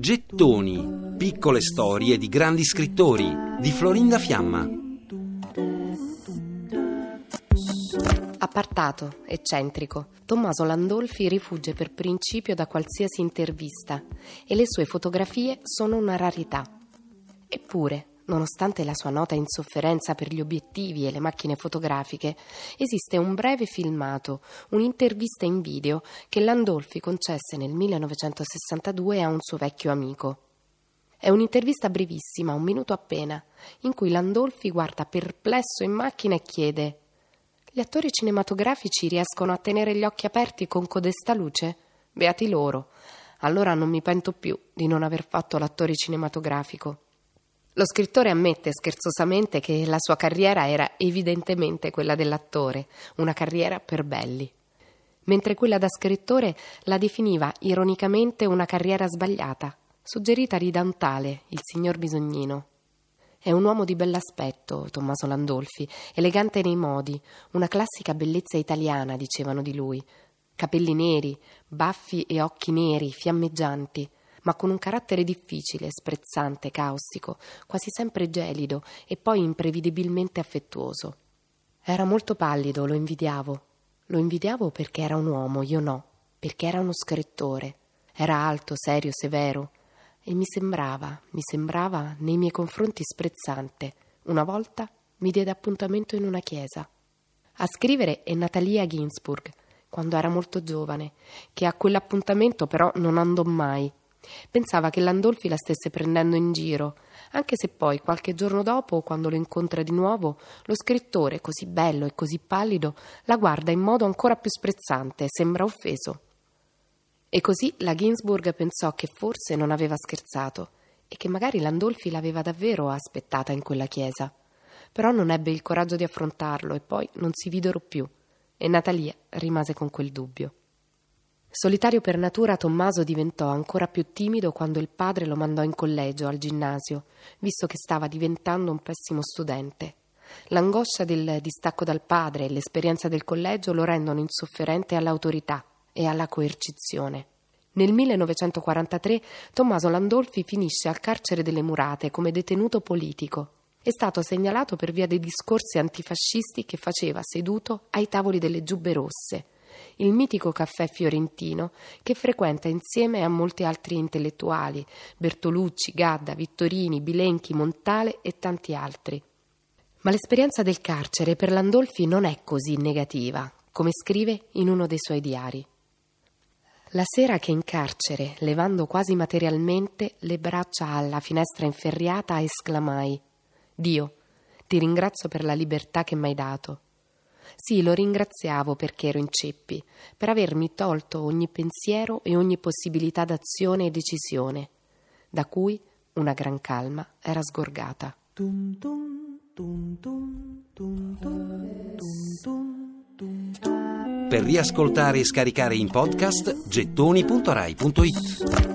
Gettoni, piccole storie di grandi scrittori di Florinda Fiamma. Appartato, eccentrico, Tommaso Landolfi rifugge per principio da qualsiasi intervista e le sue fotografie sono una rarità. Eppure, Nonostante la sua nota insofferenza per gli obiettivi e le macchine fotografiche, esiste un breve filmato, un'intervista in video che Landolfi concesse nel 1962 a un suo vecchio amico. È un'intervista brevissima, un minuto appena, in cui Landolfi guarda perplesso in macchina e chiede Gli attori cinematografici riescono a tenere gli occhi aperti con codesta luce? Beati loro. Allora non mi pento più di non aver fatto l'attore cinematografico. Lo scrittore ammette scherzosamente che la sua carriera era evidentemente quella dell'attore, una carriera per belli, mentre quella da scrittore la definiva ironicamente una carriera sbagliata, suggeritagli da un tale, il signor Bisognino. È un uomo di bell'aspetto, Tommaso Landolfi, elegante nei modi, una classica bellezza italiana, dicevano di lui. Capelli neri, baffi e occhi neri, fiammeggianti, ma con un carattere difficile, sprezzante, caustico, quasi sempre gelido e poi imprevedibilmente affettuoso. Era molto pallido, lo invidiavo. Lo invidiavo perché era un uomo, io no, perché era uno scrittore. Era alto, serio, severo e mi sembrava, mi sembrava nei miei confronti sprezzante. Una volta mi diede appuntamento in una chiesa. A scrivere è Natalia Ginsburg, quando era molto giovane, che a quell'appuntamento però non andò mai Pensava che Landolfi la stesse prendendo in giro, anche se poi, qualche giorno dopo, quando lo incontra di nuovo, lo scrittore, così bello e così pallido, la guarda in modo ancora più sprezzante sembra offeso. E così la Ginsburg pensò che forse non aveva scherzato e che magari Landolfi l'aveva davvero aspettata in quella chiesa. Però non ebbe il coraggio di affrontarlo e poi non si videro più e Natalia rimase con quel dubbio. Solitario per natura, Tommaso diventò ancora più timido quando il padre lo mandò in collegio, al ginnasio, visto che stava diventando un pessimo studente. L'angoscia del distacco dal padre e l'esperienza del collegio lo rendono insofferente all'autorità e alla coercizione. Nel 1943 Tommaso Landolfi finisce al carcere delle Murate come detenuto politico. È stato segnalato per via dei discorsi antifascisti che faceva seduto ai tavoli delle giubbe rosse il mitico caffè fiorentino che frequenta insieme a molti altri intellettuali, Bertolucci, Gadda, Vittorini, Bilenchi, Montale e tanti altri. Ma l'esperienza del carcere per Landolfi non è così negativa, come scrive in uno dei suoi diari. La sera che in carcere, levando quasi materialmente le braccia alla finestra inferriata, esclamai Dio, ti ringrazio per la libertà che mi hai dato. Sì, lo ringraziavo perché ero in ceppi, per avermi tolto ogni pensiero e ogni possibilità d'azione e decisione, da cui una gran calma era sgorgata. Per riascoltare e scaricare in podcast gettoni.rai.it